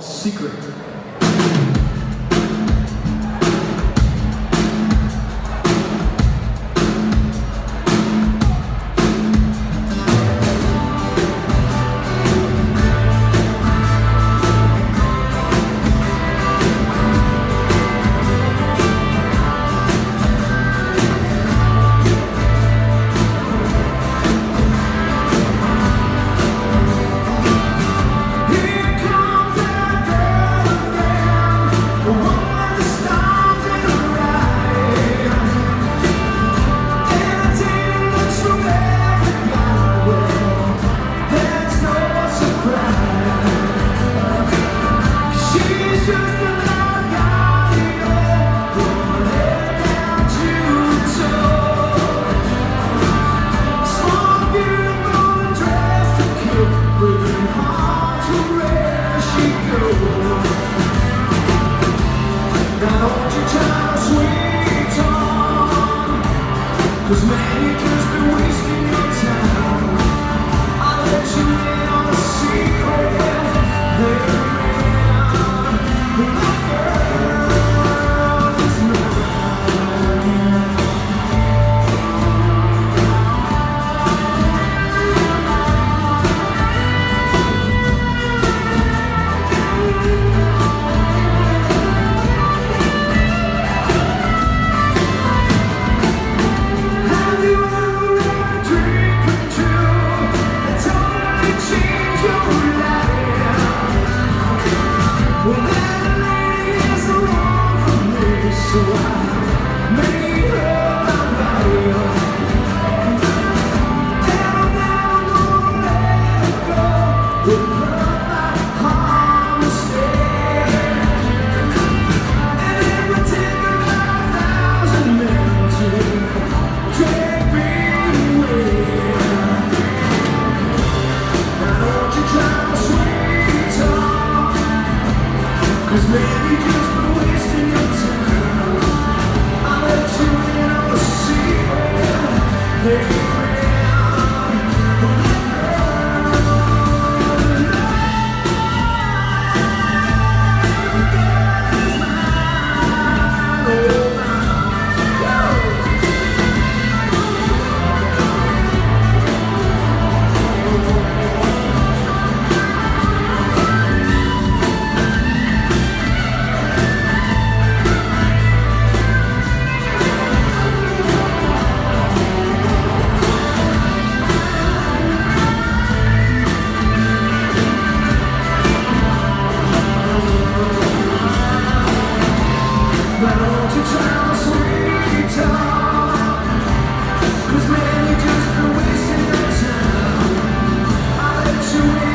Secret. music you.